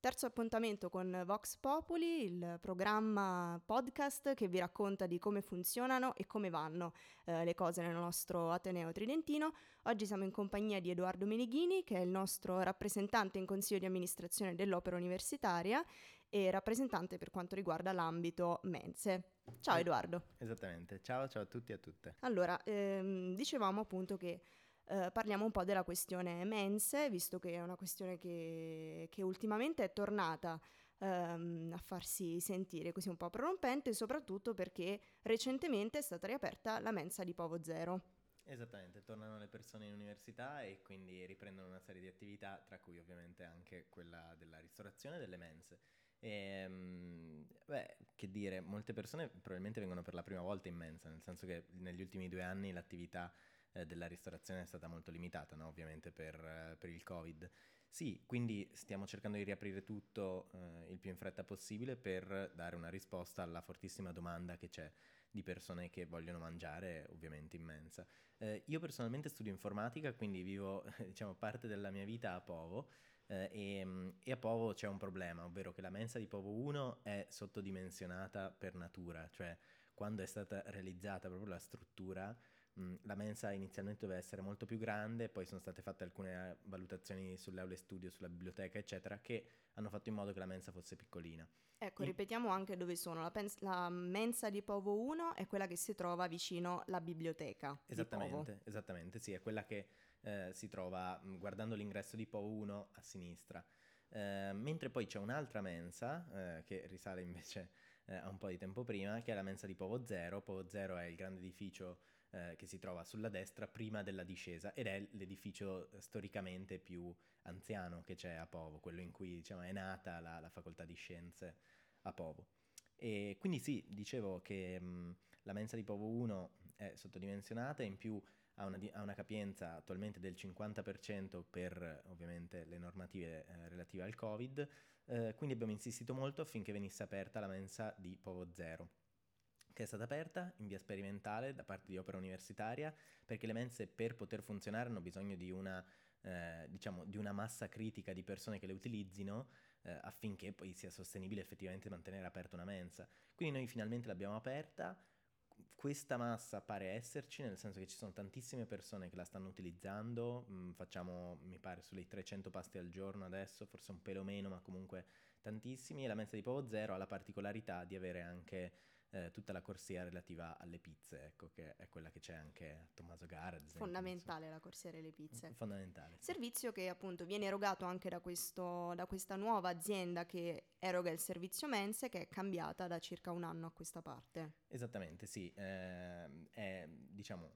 Terzo appuntamento con Vox Populi, il programma podcast che vi racconta di come funzionano e come vanno eh, le cose nel nostro Ateneo Tridentino. Oggi siamo in compagnia di Edoardo Menighini, che è il nostro rappresentante in consiglio di amministrazione dell'Opera Universitaria e rappresentante per quanto riguarda l'ambito mense. Ciao Edoardo. Esattamente, ciao, ciao a tutti e a tutte. Allora, ehm, dicevamo appunto che eh, parliamo un po' della questione mense, visto che è una questione che, che ultimamente è tornata ehm, a farsi sentire così un po' prorompente, soprattutto perché recentemente è stata riaperta la mensa di Povo Zero. Esattamente, tornano le persone in università e quindi riprendono una serie di attività, tra cui ovviamente anche quella della ristorazione delle mense. E, um, beh, che dire, molte persone probabilmente vengono per la prima volta in mensa, nel senso che negli ultimi due anni l'attività eh, della ristorazione è stata molto limitata, no? ovviamente per, eh, per, il Covid. Sì, quindi stiamo cercando di riaprire tutto eh, il più in fretta possibile per dare una risposta alla fortissima domanda che c'è di persone che vogliono mangiare, ovviamente immensa. Eh, io personalmente studio informatica, quindi vivo diciamo, parte della mia vita a Povo. Eh, e, mm, e, a Povo c'è un problema, ovvero che la mensa di Povo 1 è sottodimensionata per natura, cioè quando è stata realizzata proprio la struttura La mensa inizialmente doveva essere molto più grande, poi sono state fatte alcune valutazioni sulle aule studio, sulla biblioteca, eccetera, che hanno fatto in modo che la mensa fosse piccolina. Ecco, In... ripetiamo anche dove sono. La, pens- la, mensa di Povo 1 è quella che si trova vicino alla biblioteca. Esattamente, esattamente, sì, è quella che eh, si trova guardando l'ingresso di Povo 1 a sinistra. Eh, mentre poi c'è un'altra mensa eh, che risale invece eh, a un po' di tempo prima, che è la mensa di Povo Zero. Povo Zero è il grande edificio eh, che si trova sulla destra prima della discesa ed è l'edificio eh, storicamente più anziano che c'è a Povo, quello in cui diciamo, è nata la, la, facoltà di scienze a Povo. E quindi sì, dicevo che mh, la mensa di Povo 1 è sottodimensionata, in più ha una, ha una, capienza attualmente del 50% per ovviamente le normative eh, relative al Covid, eh, quindi abbiamo insistito molto affinché venisse aperta la mensa di Povo Zero che è stata aperta in via sperimentale da parte di Opera Universitaria, perché le mense per poter funzionare hanno bisogno di una, eh, diciamo, di una massa critica di persone che le utilizzino eh, affinché poi sia sostenibile effettivamente mantenere aperta una mensa. Quindi noi finalmente l'abbiamo aperta, questa massa pare esserci, nel senso che ci sono tantissime persone che la stanno utilizzando, mm, facciamo mi pare sulle 300 pasti al giorno adesso, forse un pelo meno, ma comunque tantissimi, e la mensa di Povo Zero ha la particolarità di avere anche eh, tutta la corsia relativa alle pizze, ecco, che è quella che c'è anche a Tommaso Gara. Fondamentale la corsia delle pizze. Fondamentale. Servizio che appunto viene erogato anche da, questo, da questa nuova azienda che eroga il servizio mense, che è cambiata da circa un anno a questa parte. Esattamente, sì. Eh, è, diciamo,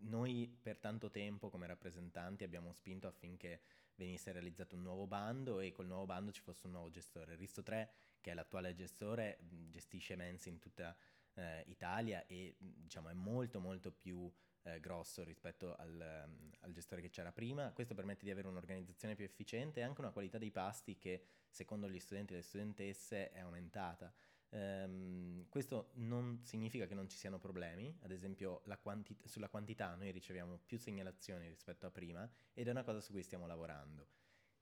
noi per tanto tempo come rappresentanti abbiamo spinto affinché venisse realizzato un nuovo bando e col nuovo bando ci fosse un nuovo gestore. Risto 3 che è l'attuale gestore, gestisce Mensa in tutta eh, Italia e diciamo, è molto molto più eh, grosso rispetto al, al, gestore che c'era prima. Questo permette di avere un'organizzazione più efficiente e anche una qualità dei pasti che secondo gli studenti e le studentesse è aumentata. Um, questo non significa che non ci siano problemi, ad esempio quanti- sulla quantità noi riceviamo più segnalazioni rispetto a prima ed è una cosa su cui stiamo lavorando.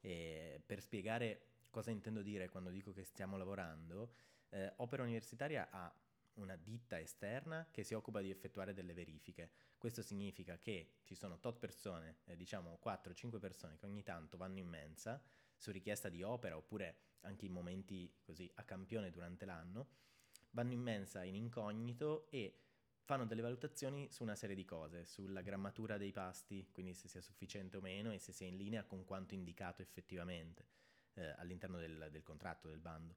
E per spiegare Cosa intendo dire quando dico che stiamo lavorando? Eh, Opera Universitaria ha una ditta esterna che si occupa di effettuare delle verifiche. Questo significa che ci sono tot persone, eh, diciamo 4-5 persone che ogni tanto vanno in mensa su richiesta di opera oppure anche in momenti così a campione durante l'anno, vanno in mensa in incognito e fanno delle valutazioni su una serie di cose, sulla grammatura dei pasti, quindi se sia sufficiente o meno e se sia in linea con quanto indicato effettivamente eh, all'interno del, del, contratto, del bando,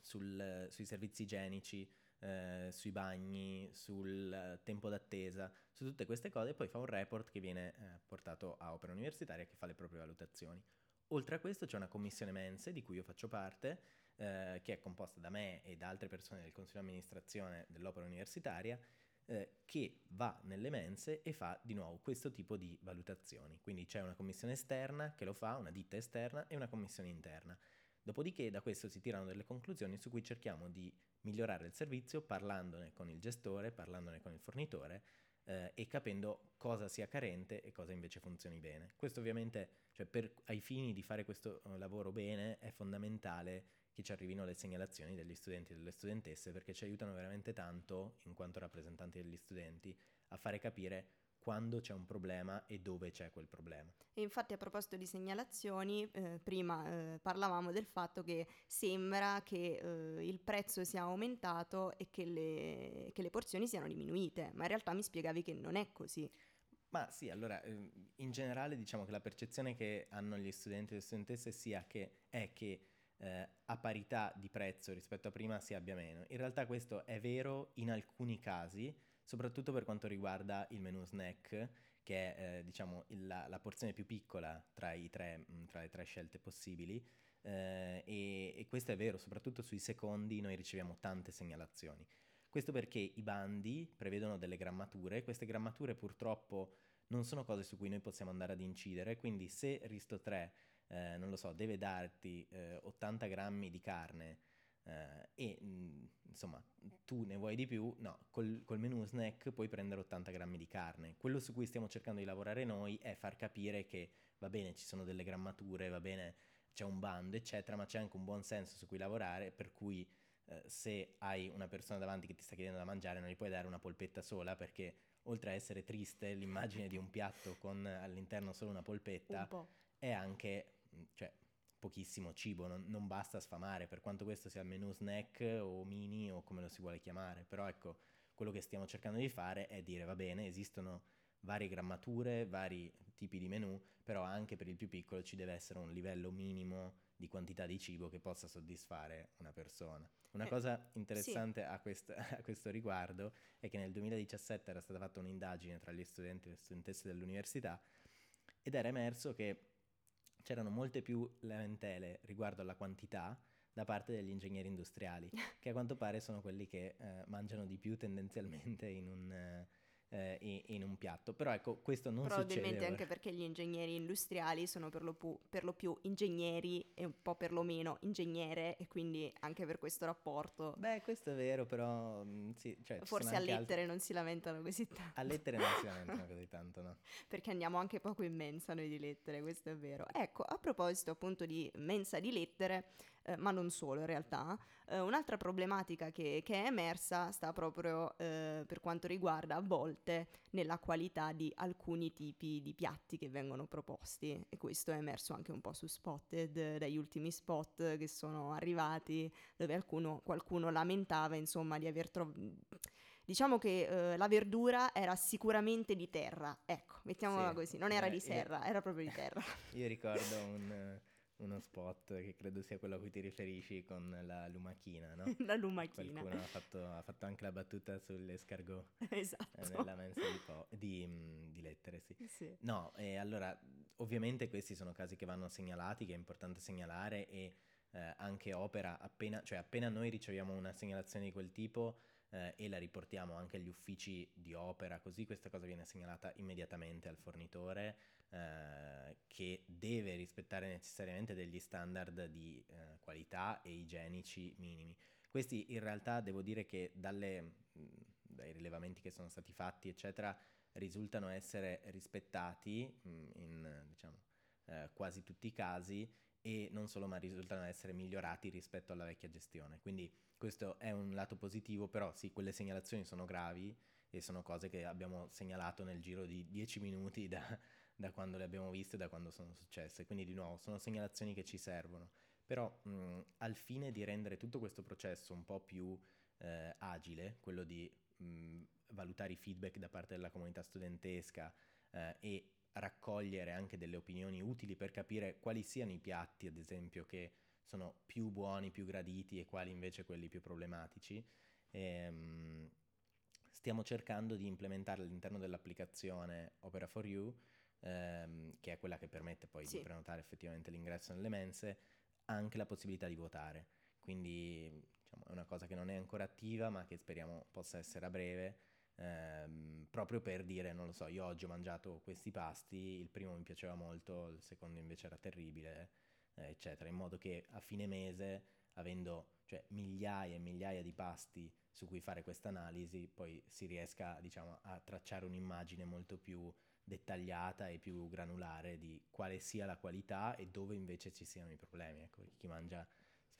Sul, sui servizi igienici, eh, sui bagni, sul tempo d'attesa, su tutte queste cose, poi fa un report che viene eh, portato a Opera Universitaria che fa le proprie valutazioni. Oltre a questo c'è una commissione mense di cui io faccio parte, eh, che è composta da me e da altre persone del consiglio di amministrazione dell'Opera Universitaria, eh, che va nelle mense e fa di nuovo questo tipo di valutazioni. Quindi c'è una commissione esterna che lo fa, una ditta esterna e una commissione interna. Dopodiché da questo si tirano delle conclusioni su cui cerchiamo di migliorare il servizio parlandone con il gestore, parlandone con il fornitore eh, e capendo cosa sia carente e cosa invece funzioni bene. Questo ovviamente, cioè per, ai fini di fare questo uh, lavoro bene, è fondamentale che ci arrivino le segnalazioni degli studenti e delle studentesse perché ci aiutano veramente tanto, in quanto rappresentanti degli studenti, a fare capire quando c'è un problema e dove c'è quel problema. E infatti a proposito di segnalazioni, eh, prima eh, parlavamo del fatto che sembra che eh, il prezzo sia aumentato e che le, che le, porzioni siano diminuite, ma in realtà mi spiegavi che non è così. Ma sì, allora ehm, in generale diciamo che la percezione che hanno gli studenti e le studentesse sia che, è che eh, a parità di prezzo rispetto a prima si abbia meno. In realtà questo è vero in alcuni casi, soprattutto per quanto riguarda il menu snack, che è eh, diciamo la, la, porzione più piccola tra, tre, mm, tra, le tre scelte possibili. Eh, e, e, questo è vero, soprattutto sui secondi noi riceviamo tante segnalazioni. Questo perché i bandi prevedono delle grammature, queste grammature purtroppo non sono cose su cui noi possiamo andare ad incidere, quindi se Risto 3, eh, non lo so, deve darti 80 eh, grammi di carne eh, e mh, mm, insomma tu ne vuoi di più, no, col, col menu snack puoi prendere 80 grammi di carne. Quello su cui stiamo cercando di lavorare noi è far capire che va bene, ci sono delle grammature, va bene, c'è un bando, eccetera, ma c'è anche un buon senso su cui lavorare, per cui eh, se hai una persona davanti che ti sta chiedendo da mangiare non gli puoi dare una polpetta sola perché oltre a essere triste l'immagine di un piatto con all'interno solo una polpetta un è anche, cioè, pochissimo cibo, non, non, basta sfamare, per quanto questo sia il menu snack o mini o come lo si vuole chiamare, però ecco, quello che stiamo cercando di fare è dire va bene, esistono varie grammature, vari tipi di menu, però anche per il più piccolo ci deve essere un livello minimo di quantità di cibo che possa soddisfare una persona. Una eh, cosa interessante sì. a, quest- a, questo riguardo è che nel 2017 era stata fatta un'indagine tra gli studenti e le studentesse dell'università ed era emerso che c'erano molte più lamentele riguardo alla quantità da parte degli ingegneri industriali, che a quanto pare sono quelli che eh, mangiano di più tendenzialmente in un... Eh, eh, in un piatto. Però ecco, questo non Probabilmente succede anche perché gli ingegneri industriali sono per lo, pu- per lo, più ingegneri e un po' per lo meno ingegnere e quindi anche per questo rapporto. Beh, questo è vero, però mm, sì, cioè, Forse a lettere altri... non si lamentano così tanto. A lettere non si lamentano così tanto, no? perché andiamo anche poco in mensa noi di lettere, questo è vero. Ecco, a proposito appunto di mensa di lettere, eh, ma non solo in realtà. Eh, un'altra problematica che, che, è emersa sta proprio eh, per quanto riguarda a volte nella qualità di alcuni tipi di piatti che vengono proposti e questo è emerso anche un po' su Spotted, dagli ultimi spot che sono arrivati dove alcuno, qualcuno lamentava insomma di aver trovato diciamo che eh, la verdura era sicuramente di terra, ecco, mettiamola sì, così, non era di serra, io, era proprio di terra. Io ricordo un, uno spot che credo sia quello a cui ti riferisci con la lumachina, no? la lumachina. Qualcuno ha fatto, ha fatto, anche la battuta sull'escargot. Esatto. Eh, nella mensa di, po- di, mm, di lettere, sì. sì. No, e allora, ovviamente questi sono casi che vanno segnalati, che è importante segnalare e eh, anche opera, appena, cioè appena noi riceviamo una segnalazione di quel tipo eh, e la riportiamo anche agli uffici di opera, così questa cosa viene segnalata immediatamente al fornitore eh, che deve rispettare necessariamente degli standard di eh, qualità e igienici minimi. Questi in realtà devo dire che dalle, mh, dai rilevamenti che sono stati fatti, eccetera, risultano essere rispettati mh, in diciamo, eh, quasi tutti i casi e non solo, ma risultano essere migliorati rispetto alla vecchia gestione. Quindi questo è un lato positivo, però sì, quelle segnalazioni sono gravi e sono cose che abbiamo segnalato nel giro di 10 minuti da, da quando le abbiamo viste, da quando sono successe. Quindi di nuovo sono segnalazioni che ci servono. Però mh, al fine di rendere tutto questo processo un po' più eh, agile, quello di mh, valutare i feedback da parte della comunità studentesca eh, e raccogliere anche delle opinioni utili per capire quali siano i piatti, ad esempio, che sono più buoni, più graditi e quali invece quelli più problematici. E, ehm, stiamo cercando di implementare all'interno dell'applicazione Opera for You ehm, che è quella che permette poi sì. di prenotare effettivamente l'ingresso nelle mense, anche la possibilità di votare. Quindi diciamo, è una cosa che non è ancora attiva, ma che speriamo possa essere a breve. Ehm, proprio per dire, non lo so, io oggi ho mangiato questi pasti, il primo mi piaceva molto, il secondo invece era terribile, eh, eccetera, in modo che a fine mese avendo cioè, migliaia e migliaia di pasti su cui fare questa analisi, poi si riesca diciamo, a tracciare un'immagine molto più dettagliata e più granulare di quale sia la qualità e dove invece ci siano i problemi. Ecco, chi mangia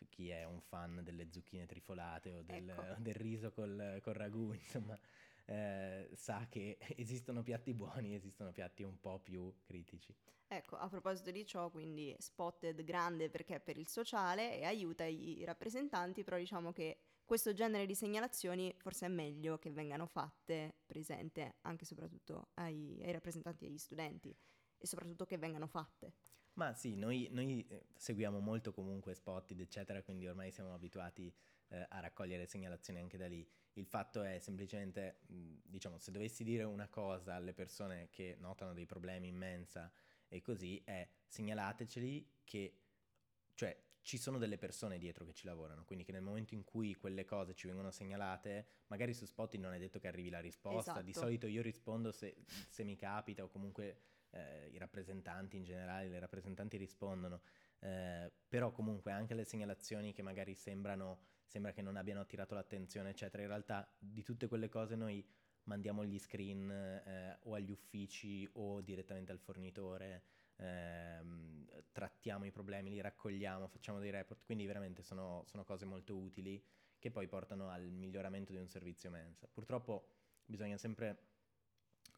chi è un fan delle zucchine trifolate o del, ecco. del riso col, col, ragù, insomma, eh, sa che esistono piatti buoni, e esistono piatti un po' più critici. Ecco, a proposito di ciò, quindi Spotted grande perché è per il sociale e aiuta i rappresentanti, però diciamo che questo genere di segnalazioni forse è meglio che vengano fatte presente anche e soprattutto ai, ai rappresentanti degli studenti e soprattutto che vengano fatte. Ma sì, noi, noi eh, seguiamo molto comunque Spotted, eccetera, quindi ormai siamo abituati eh, a raccogliere segnalazioni anche da lì. Il fatto è semplicemente, mh, diciamo, se dovessi dire una cosa alle persone che notano dei problemi in mensa e così, è segnalateceli che, cioè, ci sono delle persone dietro che ci lavorano, quindi che nel momento in cui quelle cose ci vengono segnalate, magari su Spotted non è detto che arrivi la risposta, esatto. di solito io rispondo se, se mi capita o comunque eh, i rappresentanti in generale, le rappresentanti rispondono, eh, però comunque anche le segnalazioni che magari sembrano, sembra che non abbiano attirato l'attenzione, eccetera, in realtà di tutte quelle cose noi mandiamo gli screen eh, o agli uffici o direttamente al fornitore, ehm, trattiamo i problemi, li raccogliamo, facciamo dei report, quindi veramente sono, sono cose molto utili che poi portano al miglioramento di un servizio mensa. Purtroppo bisogna sempre,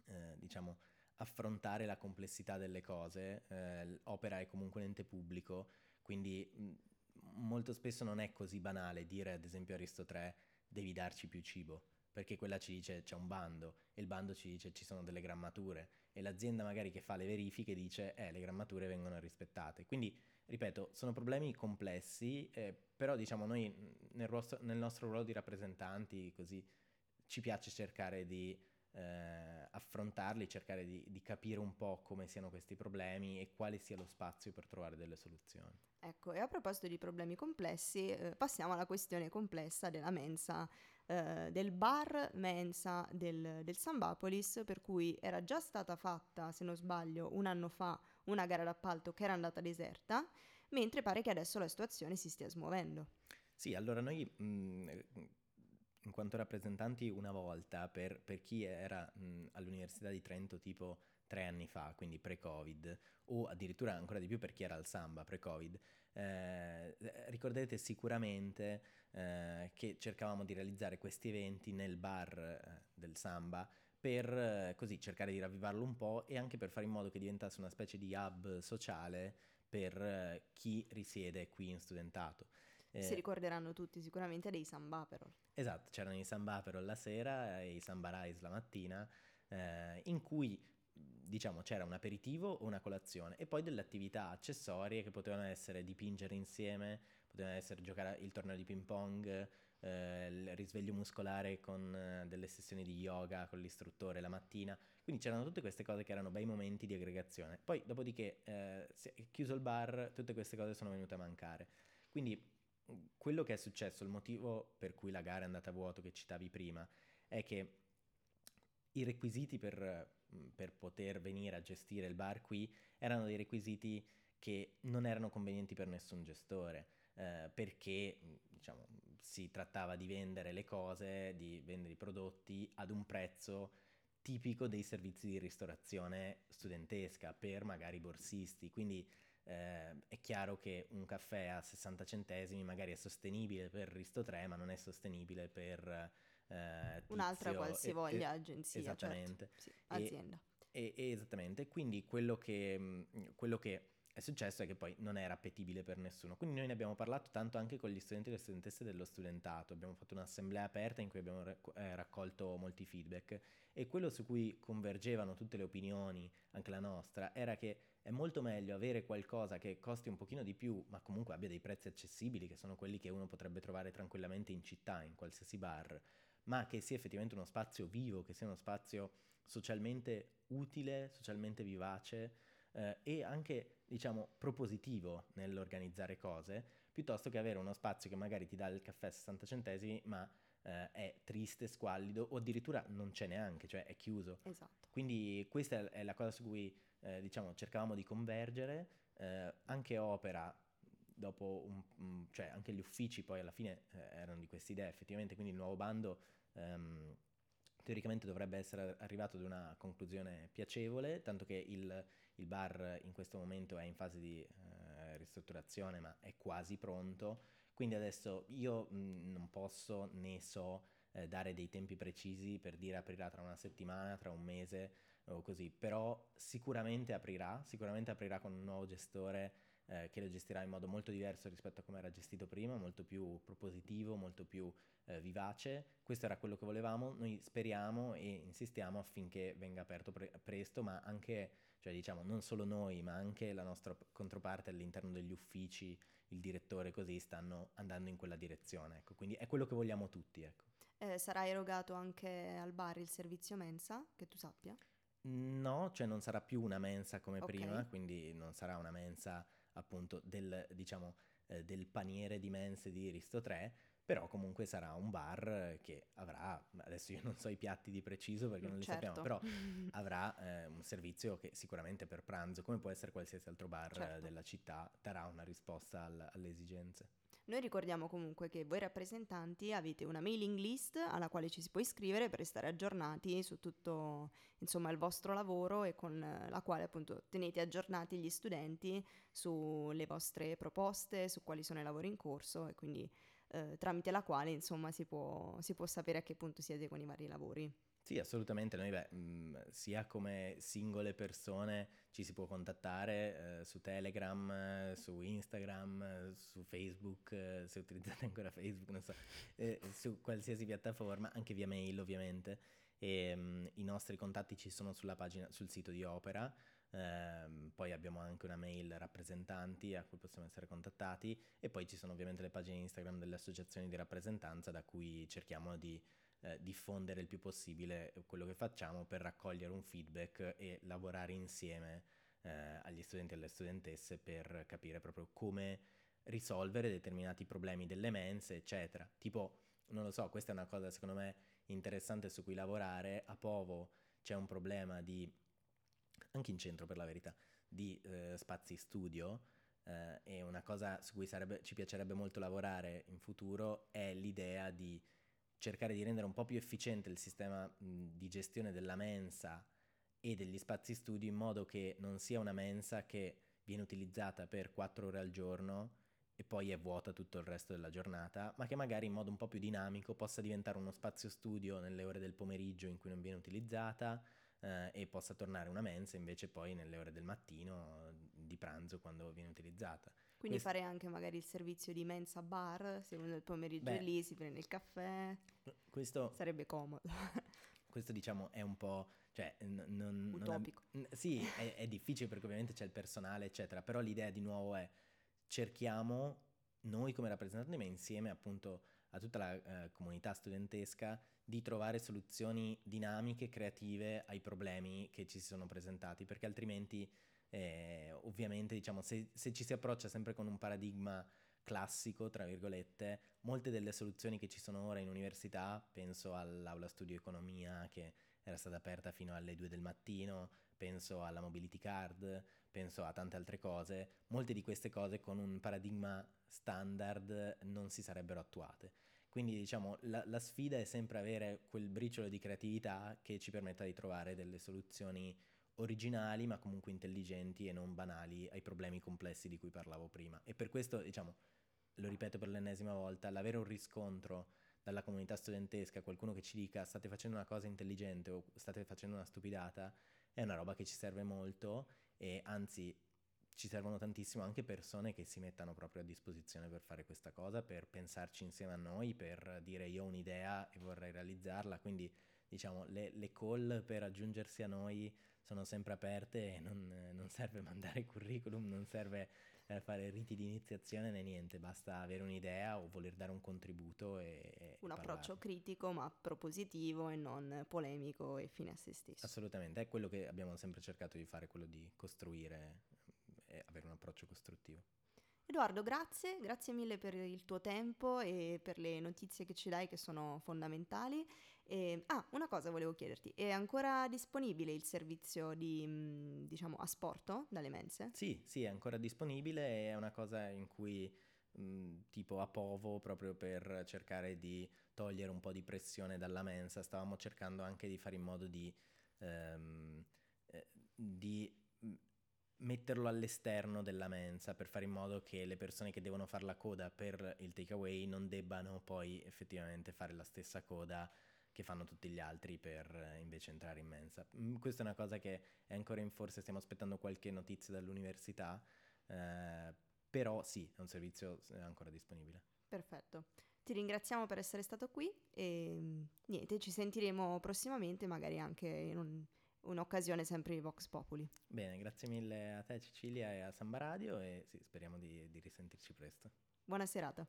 eh, diciamo, affrontare la complessità delle cose, eh, l'opera è comunque un ente pubblico, quindi molto spesso non è così banale dire ad esempio a Aristo 3 devi darci più cibo, perché quella ci dice c'è un bando e il bando ci dice ci sono delle grammature e l'azienda magari che fa le verifiche dice eh le grammature vengono rispettate. Quindi ripeto, sono problemi complessi, eh, però diciamo noi nel, rostro, nel nostro ruolo di rappresentanti così ci piace cercare di eh, affrontarli, cercare di, di, capire un po' come siano questi problemi e quale sia lo spazio per trovare delle soluzioni. Ecco, e a proposito di problemi complessi, eh, passiamo alla questione complessa della mensa, eh, del bar mensa del, del Sambapolis, per cui era già stata fatta, se non sbaglio, un anno fa una gara d'appalto che era andata deserta, mentre pare che adesso la situazione si stia smuovendo. Sì, allora noi mh, in quanto rappresentanti una volta per, per chi era mh, all'Università di Trento tipo tre anni fa, quindi pre-Covid, o addirittura ancora di più per chi era al Samba pre-Covid, eh, ricorderete sicuramente eh, che cercavamo di realizzare questi eventi nel bar eh, del Samba per eh, così cercare di ravvivarlo un po' e anche per fare in modo che diventasse una specie di hub sociale per eh, chi risiede qui in studentato. Eh, si ricorderanno tutti sicuramente dei Sambaperol. Esatto, c'erano i Sambaperol la sera e i Samba Rise la mattina, eh, in cui diciamo c'era un aperitivo o una colazione e poi delle attività accessorie che potevano essere dipingere insieme, potevano essere giocare il torneo di ping pong, eh, il risveglio muscolare con eh, delle sessioni di yoga con l'istruttore la mattina. Quindi c'erano tutte queste cose che erano bei momenti di aggregazione. Poi dopodiché eh, chiuso il bar, tutte queste cose sono venute a mancare. Quindi quello che è successo, il motivo per cui la gara è andata a vuoto che citavi prima, è che i requisiti per, per poter venire a gestire il bar qui erano dei requisiti che non erano convenienti per nessun gestore, eh, perché diciamo, si trattava di vendere le cose, di vendere i prodotti ad un prezzo tipico dei servizi di ristorazione studentesca per magari borsisti, quindi eh, è chiaro che un caffè a 60 centesimi magari è sostenibile per Risto 3, ma non è sostenibile per eh, un'altra qualsivoglia e, agenzia. Certo. Esattamente. Certo. Sì, azienda. E, e, esattamente, quindi quello che, quello che è successo è che poi non era appetibile per nessuno. Quindi noi ne abbiamo parlato tanto anche con gli studenti e le studentesse dello studentato. Abbiamo fatto un'assemblea aperta in cui abbiamo eh, raccolto molti feedback e quello su cui convergevano tutte le opinioni, anche la nostra, era che è molto meglio avere qualcosa che costi un pochino di più, ma comunque abbia dei prezzi accessibili, che sono quelli che uno potrebbe trovare tranquillamente in città, in qualsiasi bar, ma che sia effettivamente uno spazio vivo, che sia uno spazio socialmente utile, socialmente vivace eh, e anche, diciamo, propositivo nell'organizzare cose, piuttosto che avere uno spazio che magari ti dà il caffè a 60 centesimi, ma eh, è triste, squallido o addirittura non c'è neanche, cioè è chiuso. Esatto. Quindi questa è la cosa su cui eh, diciamo cercavamo di convergere, eh, anche Opera dopo un, cioè anche gli uffici poi alla fine eh, erano di questa idea effettivamente, quindi il nuovo bando um, teoricamente dovrebbe essere arrivato ad una conclusione piacevole, tanto che il, il bar in questo momento è in fase di eh, ristrutturazione ma è quasi pronto, quindi adesso io mh, non posso né so eh, dare dei tempi precisi per dire aprirà tra una settimana, tra un mese o così, però sicuramente aprirà, sicuramente aprirà con un nuovo gestore eh, che lo gestirà in modo molto diverso rispetto a come era gestito prima, molto più propositivo, molto più eh, vivace. Questo era quello che volevamo, noi speriamo e insistiamo affinché venga aperto pre- presto, ma anche, cioè diciamo, non solo noi, ma anche la nostra controparte all'interno degli uffici, il direttore così, stanno andando in quella direzione. Ecco. Quindi è quello che vogliamo tutti. Ecco. Eh, sarà erogato anche al bar il servizio mensa, che tu sappia? No, cioè non sarà più una mensa come okay. prima, quindi non sarà una mensa appunto del, diciamo, eh, del paniere di mense di Risto 3, però comunque sarà un bar che avrà, adesso io non so i piatti di preciso perché non li certo. sappiamo, però avrà eh, un servizio che sicuramente per pranzo, come può essere qualsiasi altro bar certo. della città, darà una risposta al, alle esigenze. Noi ricordiamo comunque che voi rappresentanti avete una mailing list alla quale ci si può iscrivere per restare aggiornati su tutto insomma, il vostro lavoro e con la quale appunto tenete aggiornati gli studenti sulle vostre proposte, su quali sono i lavori in corso e quindi eh, tramite la quale insomma si può, si può sapere a che punto siete con i vari lavori. Sì, assolutamente. Noi, beh, mh, mm, sia come singole persone ci si può contattare eh, su Telegram, eh, su Instagram, eh, su Facebook, se utilizzate ancora Facebook, non so, eh, su qualsiasi piattaforma, anche via mail ovviamente. E, mh, mm, I nostri contatti ci sono sulla pagina, sul sito di Opera. Ehm, poi abbiamo anche una mail rappresentanti a cui possiamo essere contattati e poi ci sono ovviamente le pagine Instagram delle associazioni di rappresentanza da cui cerchiamo di eh, diffondere il più possibile quello che facciamo per raccogliere un feedback e lavorare insieme eh, agli studenti e alle studentesse per capire proprio come risolvere determinati problemi delle mense, eccetera. Tipo, non lo so, questa è una cosa secondo me interessante su cui lavorare. A Povo c'è un problema di, anche in centro per la verità, di eh, spazi studio. Eh, e una cosa su cui sarebbe, ci piacerebbe molto lavorare in futuro è l'idea di cercare di rendere un po' più efficiente il sistema mh, di gestione della mensa e degli spazi studio in modo che non sia una mensa che viene utilizzata per 4 ore al giorno e poi è vuota tutto il resto della giornata, ma che magari in modo un po' più dinamico possa diventare uno spazio studio nelle ore del pomeriggio in cui non viene utilizzata eh, e possa tornare una mensa invece poi nelle ore del mattino di pranzo quando viene utilizzata. Quindi Questo... fare anche magari il servizio di mensa bar, se uno del pomeriggio Beh, è lì, si prende il caffè. Questo sarebbe comodo. questo diciamo è un po'... Cioè, n- non, Utopico. Non è, sì, è, è difficile perché ovviamente c'è il personale, eccetera, però l'idea di nuovo è cerchiamo noi come rappresentanti, ma insieme appunto a tutta la eh, comunità studentesca, di trovare soluzioni dinamiche, creative ai problemi che ci si sono presentati, perché altrimenti eh, ovviamente, diciamo, se, se, ci si approccia sempre con un paradigma classico, tra virgolette, molte delle soluzioni che ci sono ora in università, penso all'aula studio economia che era stata aperta fino alle 2 del mattino, penso alla mobility card, penso a tante altre cose, molte di queste cose con un paradigma standard non si sarebbero attuate. Quindi diciamo la, la, sfida è sempre avere quel briciolo di creatività che ci permetta di trovare delle soluzioni originali ma comunque intelligenti e non banali ai problemi complessi di cui parlavo prima. E per questo, diciamo, lo ripeto per l'ennesima volta, l'avere un riscontro dalla comunità studentesca, qualcuno che ci dica state facendo una cosa intelligente o state facendo una stupidata, è una roba che ci serve molto e anzi ci servono tantissimo anche persone che si mettano proprio a disposizione per fare questa cosa, per pensarci insieme a noi, per dire io ho un'idea e vorrei realizzarla, quindi diciamo le, le call per aggiungersi a noi sono sempre aperte e non, non serve mandare curriculum, non serve eh, fare riti di iniziazione né niente, basta avere un'idea o voler dare un contributo e... e un approccio critico ma propositivo e non polemico e fine a se stesso. Assolutamente, è quello che abbiamo sempre cercato di fare, quello di costruire e avere un approccio costruttivo. Edoardo, grazie, grazie mille per il tuo tempo e per le notizie che ci dai che sono fondamentali E, ah, una cosa volevo chiederti, è ancora disponibile il servizio di, mm, diciamo, asporto dalle mense? Sì, sì, è ancora disponibile, è una cosa in cui mm, tipo a Povo, proprio per cercare di togliere un po' di pressione dalla mensa, stavamo cercando anche di fare in modo di, ehm, eh, di metterlo all'esterno della mensa per fare in modo che le persone che devono fare la coda per il takeaway non debbano poi effettivamente fare la stessa coda che fanno tutti gli altri per eh, invece entrare in mensa. Mm, questa è una cosa che è ancora in forse, stiamo aspettando qualche notizia dall'università, eh, però sì, è un servizio ancora disponibile. Perfetto. Ti ringraziamo per essere stato qui e mm, niente, ci sentiremo prossimamente, magari anche in un, un'occasione sempre di Vox Populi. Bene, grazie mille a te Cecilia e a Samba Radio e sì, speriamo di, di risentirci presto. Buona serata.